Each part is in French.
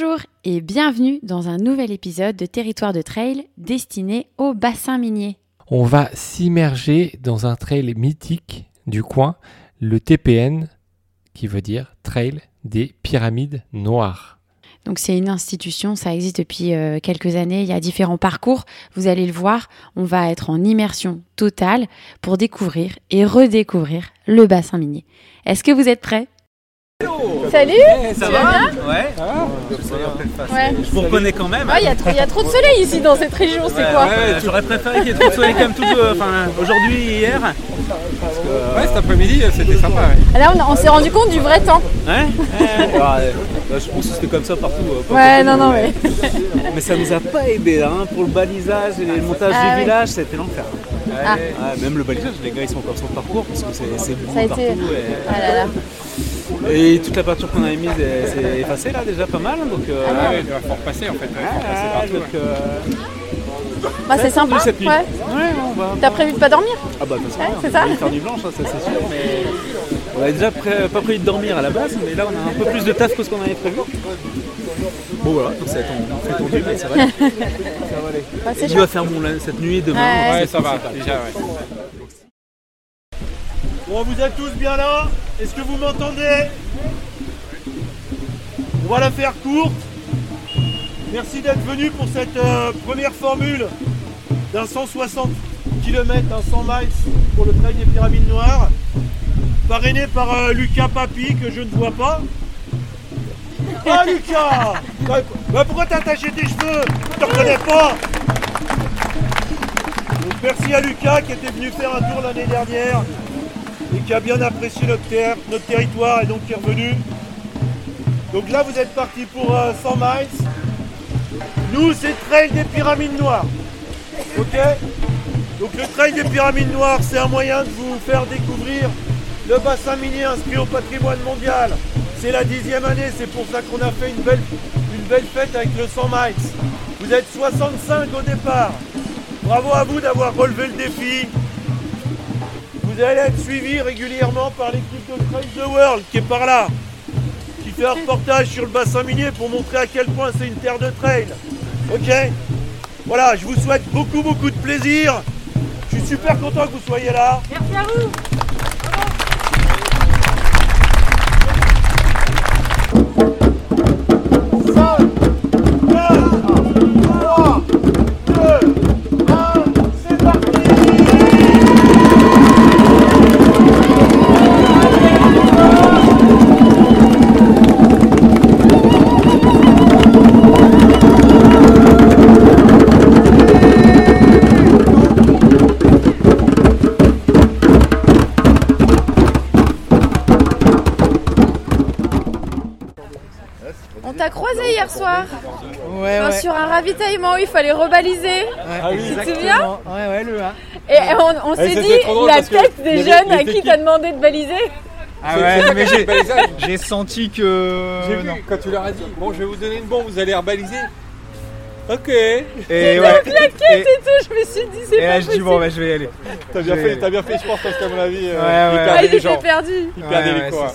Bonjour et bienvenue dans un nouvel épisode de Territoire de Trail destiné au bassin minier. On va s'immerger dans un trail mythique du coin, le TPN, qui veut dire Trail des Pyramides Noires. Donc c'est une institution, ça existe depuis euh, quelques années, il y a différents parcours, vous allez le voir, on va être en immersion totale pour découvrir et redécouvrir le bassin minier. Est-ce que vous êtes prêts? Salut Ça Tu va bien Ouais. Ouais. Je vous reconnais quand même. Ah, il y, a trop- il y a trop de soleil ici dans cette région, c'est Ouais, quoi ouais, J'aurais préféré qu'il y ait trop de soleil même tout, euh, enfin, aujourd'hui et hier. Ouais, cet après-midi, c'était sympa. Ouais. Là, on, on s'est rendu compte du vrai temps. Ouais, Je pense que c'était comme ça partout. euh, pas Ouais, partout, non, non, mais. Mais ça nous a pas aidé hein, pour le balisage et le montage Ah du ouais. village, c'était l'enfer. Ah. Ouais, même le balisage, les gars ils sont encore sur le parcours parce que c'est beau Ça a partout. été. Ah là là. Et, toute la peinture qu'on avait mise, c'est effacé là déjà pas mal. Donc, euh, Ah ouais, il va falloir passer en fait. donc, euh, Bah, c'est sympa. plus cette nuit. Ouais. ouais, on va. T'as prévu de pas dormir? Ah bah de toute façon, Ouais, on c'est va ça. faire du blanche, ça, ça, c'est sûr, mais on avait déjà pré- pas prévu de dormir à la base, mais là on a un peu plus de taf que ce qu'on avait prévu. Bon voilà, donc c'est ton- c'est tendu, mais ça va aller. Ça va aller. Bah, c'est chaud. va faire bon là, cette nuit demain. Ouais. Ouais, c'est- ça va, c'est- déjà, ouais. Bon, vous êtes tous bien là. Est-ce que vous m'entendez? On va la faire courte. Merci d'être venus pour cette euh, première formule d'un 160 km, d'un 100 miles pour le trail des pyramides noires, parrainé par euh, Lucas Papi, que je ne vois pas. Ah Lucas! Bah, bah, Pourquoi t'as attaché tes cheveux? Je te reconnais pas! Merci à Lucas qui était venu faire un tour l'année dernière et qui a bien apprécié notre, terre, notre territoire et donc qui est revenu. Donc là, vous êtes parti pour euh, 100 miles. Nous, c'est Trail des Pyramides Noires. Ok? Donc le Trail des Pyramides Noires, c'est un moyen de vous faire découvrir le bassin minier inscrit au patrimoine mondial. C'est la dixième année, c'est pour ça qu'on a fait une belle, une belle fête avec le 100 miles. Vous êtes 65 au départ. Bravo à vous d'avoir relevé le défi. Vous allez être suivi régulièrement par l'équipe de Trail the World qui est par là, qui fait un reportage sur le bassin minier pour montrer à quel point c'est une terre de trail. Ok? Voilà, je vous souhaite beaucoup beaucoup de plaisir. Je suis super content que vous soyez là. Merci à vous. Hier soir Ouais, ouais. sur un ravitaillement où il fallait rebaliser. Ah oui, Tu te souviens Ouais, ouais, le A. Et on, on s'est dit la tête des il jeunes les à qui t'as demandé de baliser. Ah ouais, mais j'ai senti que. J'ai non. vu quand tu leur as dit Bon, je vais vous donner une bombe, vous allez rebaliser. Ok. Et ouais. Et, Et tout, je me suis dit c'est et pas là, je dis bon, bah, je vais y aller. T'as bien, fait, t'as bien fait, je pense, parce qu'à mon avis, euh, Ouais, il ouais. Ah, perdait il les était gens. perdu. Il perdait Ouais, les ouais, quoi.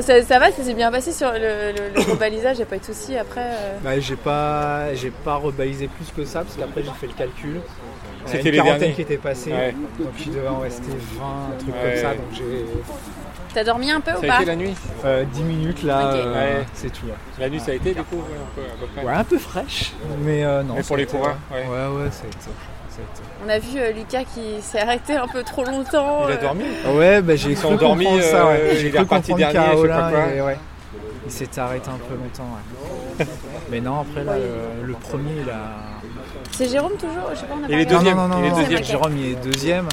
C'est ça. Va, ça s'est bien passé sur le, le, le rebalisage, il a pas eu de soucis après. euh. Bah, j'ai pas, j'ai pas rebalisé plus que ça parce qu'après j'ai fait le calcul. C'était les quarantaine derniers. qui était passée, Ouais. donc il devait en rester 20, un truc Ouais. comme ça. Donc j'ai T'as dormi un peu ou Ça pas a été la nuit euh, 10 minutes là, euh, Ouais. c'est tout. ouais. La nuit, ça a été du coup, ouais, un peu, à peu près. Ouais, un peu fraîche, mais euh, non. Mais pour les coureurs, ouais. Ouais, ouais, ça On a vu euh, Lucas qui s'est arrêté un peu trop longtemps. Il a euh. dormi Ouais, bah, j'ai cru comprendre ça, ouais. euh, J'ai il est cru comprendre dernier, je sais pas Carola quoi. et ouais. Il s'est arrêté un peu longtemps, ouais. Mais non, après là, le, le premier, il a. C'est Jérôme toujours Je sais pas, on a Il est deuxième. Non, non, non, il est non, deuxième. Jérôme, il est deuxième.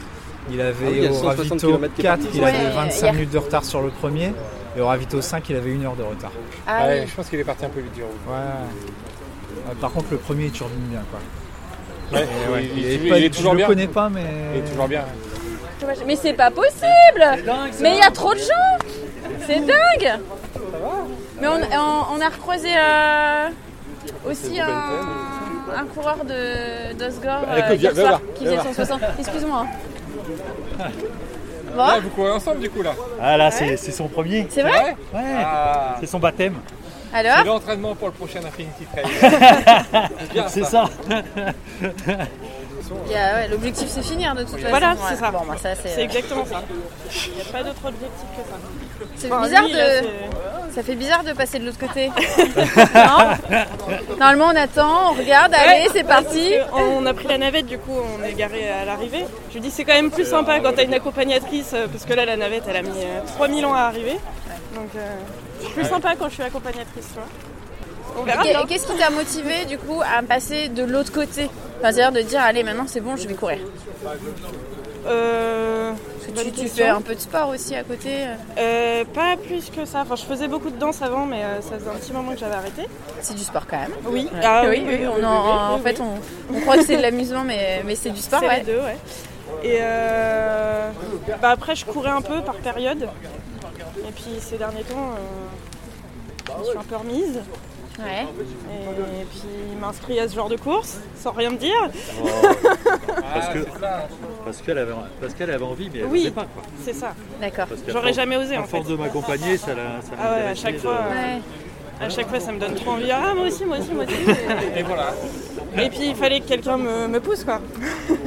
Il avait Ah oui, au 160 ravito kilomètres qui est 4, parti. il avait Ouais, 25 hier. minutes de retard sur le premier. Et au ravito 5, il avait une heure de retard. Ah Ouais, oui. je pense qu'il est parti un peu vite du. Ouais. Par contre, le premier, il turbine bien, quoi. Ouais, Et ouais, il, il est il- pas- il est toujours je bien. le connais pas, mais. Il est toujours bien. Mais c'est pas possible Mais il y a trop de gens C'est dingue Mais on, on- on a recroisé euh, aussi un, un coureur de d'Osgore euh, hier soir qui faisait son 60. Excuse-moi. Bon, Ah, vous courez ensemble du coup là Ah là, c'est c'est son premier. c'est vrai Ouais. Ah, C'est son baptême. C'est Alors l'entraînement pour le prochain Infinity Trail. C'est ça. Ouais, L'objectif c'est finir de toute façon. Voilà, Ouais. c'est ça. Bon, bah, ça C'est c'est. exactement ça. Il n'y a pas d'autre objectif que ça. C'est Enfin, bizarre lui, de. Ça fait bizarre de passer de l'autre côté. non Normalement on attend, on regarde, allez c'est parti. On a pris la navette, du coup on est garé à l'arrivée. Je lui dis c'est quand même plus sympa quand t'as une accompagnatrice, euh, parce que là la navette elle a mis euh, 3000 ans à arriver. Donc euh, c'est plus sympa quand je suis accompagnatrice, tu vois. On verra. Qu'est-ce qui t'a motivé du coup à passer de l'autre côté Enfin, C'est-à-dire de dire allez maintenant c'est bon je vais courir. Euh, Tu, fais un peu de sport aussi à côté euh, pas plus que ça. Enfin, je faisais beaucoup de danse avant, mais euh, ça faisait un petit moment que j'avais arrêté. C'est du sport quand même. Oui. Ouais. Ah oui, oui, on en, en fait on, on croit que c'est de l'amusement mais, mais c'est du sport. C'est Ouais. les deux, ouais. Et bah après, je courais un peu par période. Et puis ces derniers temps, je me suis un peu remise. Ouais. Et puis il m'a inscrit à ce genre de course, sans rien me dire. Parce que parce qu'elle avait parce qu'elle avait envie, mais elle Oui. ne sait pas quoi. C'est ça. D'accord. J'aurais jamais osé À en fait. force de m'accompagner, ça l'a ça Ah ouais, à chaque de- fois, euh, Ouais. à chaque fois, ça me donne trop envie. Ah moi aussi, moi aussi, moi aussi. Et voilà. Et puis il fallait que quelqu'un me, me pousse quoi.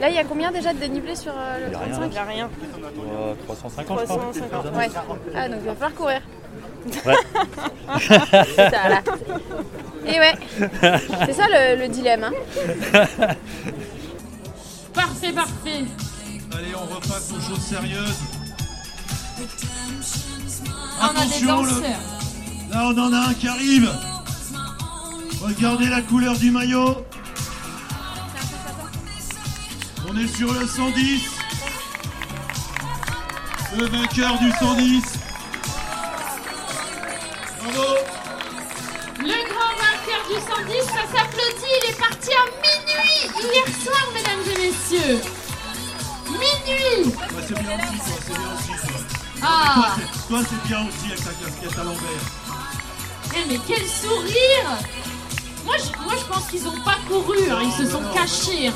Là il y a combien déjà de dénivelé sur euh, le Y rien. 35 Il n'y a rien. Euh, 350, je crois. 350. Ouais. Ah donc il va falloir courir. Ouais. c'est ça là. Et ouais. C'est ça le, le dilemme. hein. Parfait, parfait. Allez, on repasse aux choses sérieuses. On a des Attention, le- danseurs. Là, on en a un qui arrive. Regardez la couleur du maillot. On est sur le 110. Le vainqueur du 110. Bravo. Le grand vainqueur du 110, ça s'applaudit. Il est parti à minuit hier soir, mesdames et messieurs. Minuit. Toi, c'est bien aussi, toi, c'est bien aussi, toi. Ah, Toi, c'est- bien aussi avec ta casquette à l'envers. eh, mais quel sourire. Moi, je, moi, je pense qu'ils n'ont pas couru, hein, ils se sont cachés.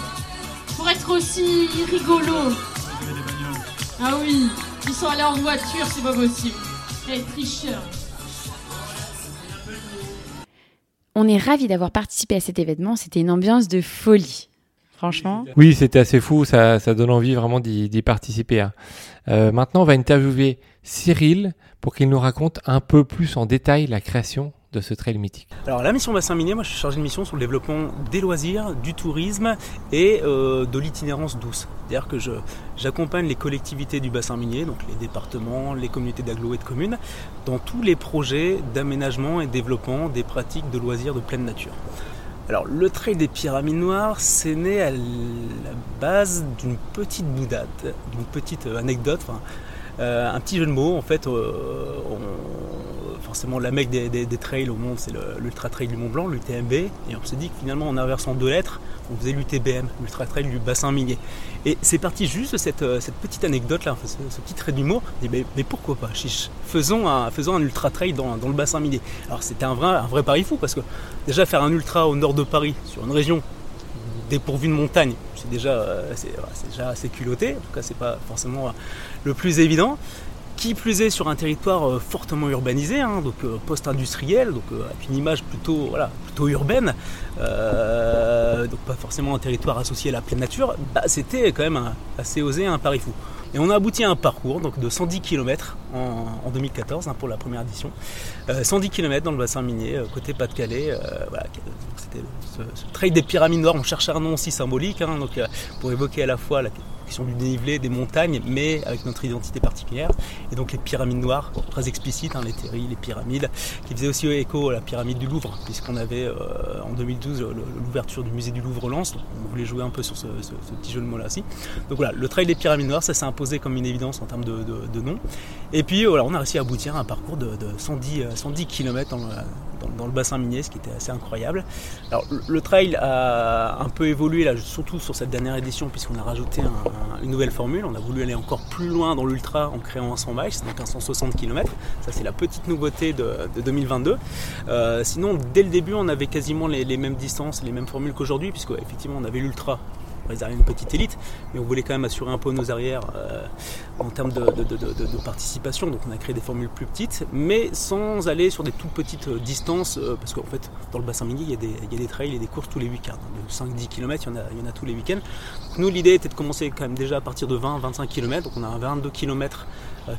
Pour être aussi rigolo. Ah oui, ils sont allés en voiture, c'est pas possible. Eh, tricheur. On est ravis d'avoir participé à cet événement. C'était une ambiance de folie. Franchement. Oui, c'était assez fou, ça, ça donne envie vraiment d'y participer. hein. Euh, maintenant, on va interviewer Cyril pour qu'il nous raconte un peu plus en détail la création de ce trail mythique. Alors la mission bassin minier, moi je suis chargé de mission sur le développement des loisirs, du tourisme et euh, de l'itinérance douce. C'est-à-dire que j'accompagne les collectivités du bassin minier, donc les départements, les communautés d'agglo et de communes, dans tous les projets d'aménagement et développement des pratiques de loisirs de pleine nature. Alors le trail des pyramides noires, c'est né à la base d'une petite boudade, d'une petite euh, anecdote, euh, un petit jeu de mots. En fait, forcément la mec des, trails au monde, c'est l'Ultra Trail du Mont Blanc, l'UTMB, et on s'est dit que finalement en inversant deux lettres, on faisait l'UTBM, l'Ultra Trail du bassin minier. Et c'est parti juste de cette, euh, cette petite anecdote là, enfin, ce, petit trait d'humour. Mais, pourquoi pas, chiche, faisons un, faisons un ultra trail dans, dans le bassin minier. Alors c'était un vrai, un vrai pari fou parce que déjà faire un ultra au nord de Paris, sur une région dépourvue de montagne, c'est déjà, euh, c'est déjà assez culotté. En tout cas, c'est pas forcément euh, le plus évident. Qui plus est sur un territoire euh, fortement urbanisé, hein, donc euh, post-industriel, donc euh, avec une image plutôt, voilà, plutôt urbaine, donc pas forcément un territoire associé à la pleine nature, bah, c'était quand même assez osé, un pari fou. Et on a abouti à un parcours donc, de 110 km en, en 2014 hein, pour la première édition. Euh, 110 km dans le bassin minier, côté Pas-de-Calais. voilà, c'était ce, trail des pyramides noires. On cherchait un nom aussi symbolique hein, donc, pour évoquer à la fois la question du dénivelé, des montagnes, mais avec notre identité particulière. Et donc les pyramides noires, très explicites, hein, les terries, les pyramides, qui faisaient aussi écho à la pyramide du Louvre, puisqu'on avait euh, en 2012 le- l'ouverture du musée du Louvre-Lens. Donc, On voulait jouer un peu sur ce, petit jeu de mots-là aussi. Donc voilà, le trail des pyramides noires, ça s'est imposé comme une évidence en termes de, nom. Et puis voilà, on a réussi à aboutir à un parcours de, de 110, euh, 110 km dans, le- bassin minier, ce qui était assez incroyable. Alors le trail a un peu évolué là, surtout sur cette dernière édition, puisqu'on a rajouté un- un- une nouvelle formule. On a voulu aller encore plus loin dans l'ultra en créant un 100 miles, donc un 160 km. Ça c'est la petite nouveauté de, de 2022. Euh, sinon, dès le début, on avait quasiment les, les mêmes distances, les mêmes formules qu'aujourd'hui, puisque effectivement on avait l'ultra réserver une petite élite, mais on voulait quand même assurer un peu nos arrières euh, en termes de, participation. Donc on a créé des formules plus petites, mais sans aller sur des toutes petites euh, distances, euh, parce qu'en fait, dans le bassin minier, il y, a des, il y a des trails et des courses tous les week-ends. De 5-10 km, il y, en a, il y en a tous les week-ends. nous, l'idée était de commencer quand même déjà à partir de 20-25 km, donc on a un 22 km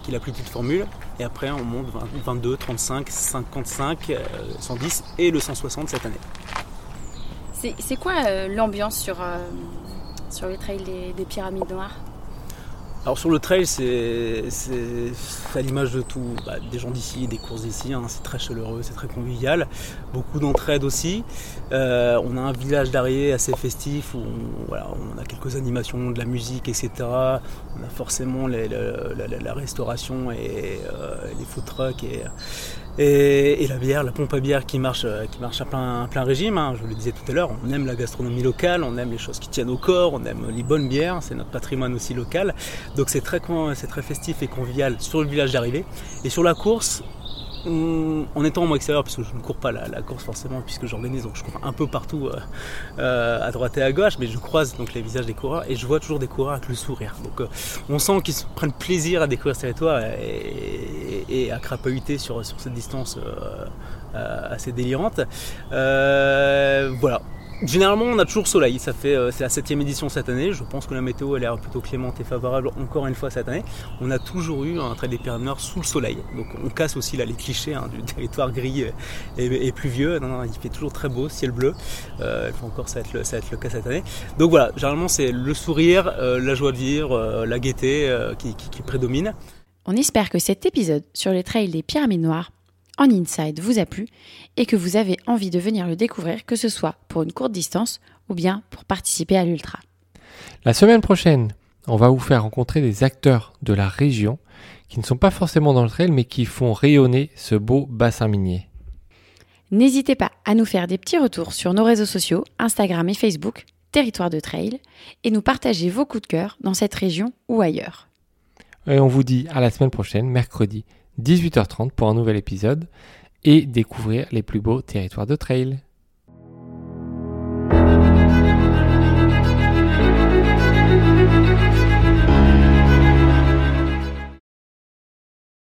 qui est la plus petite formule, et après on monte 22, 35, 55, 110 et le 160 cette année. C'est quoi l'ambiance sur, sur les trails des, pyramides noires alors sur le trail, c'est à l'image de tout, bah, des gens d'ici, des courses d'ici, hein, c'est très chaleureux, c'est très convivial, beaucoup d'entraide aussi. Euh, on a un village d'arrière assez festif où on, on, a quelques animations, de la musique, etc. On a forcément la, restauration et euh, les food trucks et, et, la bière, la pompe à bière qui marche, euh, qui marche à plein, régime. Hein. Je le disais tout à l'heure, on aime la gastronomie locale, on aime les choses qui tiennent au corps, on aime les bonnes bières, c'est notre patrimoine aussi local. Donc c'est très, c'est très festif et convivial sur le village d'arrivée. Et sur la course, en étant en extérieur, parce que je ne cours pas la, course forcément, puisque j'organise, donc je cours un peu partout euh, euh, à droite et à gauche, mais je croise donc les visages des coureurs et je vois toujours des coureurs avec le sourire. Donc euh, on sent qu'ils prennent plaisir à découvrir ce territoire et, à crapahuter sur, sur cette distance assez délirante. voilà, Généralement, on a toujours soleil. Ça fait, euh, c'est la septième édition cette année. Je pense que la météo a l'air plutôt clémente et favorable encore une fois cette année. On a toujours eu un trait des Pyrénées sous le soleil. Donc, on casse aussi là les clichés hein, du territoire gris et, pluvieux. il fait toujours très beau, ciel bleu. Euh, encore ça va, être le, ça être le cas cette année. Donc voilà, généralement, c'est le sourire, euh, la joie de vivre, la gaieté qui, qui prédomine. On espère que cet épisode sur les trails des Pyramides Noires en inside vous a plu et que vous avez envie de venir le découvrir, que ce soit pour une courte distance ou bien pour participer à l'ultra. La semaine prochaine, on va vous faire rencontrer des acteurs de la région qui ne sont pas forcément dans le trail mais qui font rayonner ce beau bassin minier. N'hésitez pas à nous faire des petits retours sur nos réseaux sociaux, Instagram et Facebook, Territoire de Trail, et nous partager vos coups de cœur dans cette région ou ailleurs. Et on vous dit à la semaine prochaine, mercredi 18h30 pour un nouvel épisode et découvrir les plus beaux territoires de trail.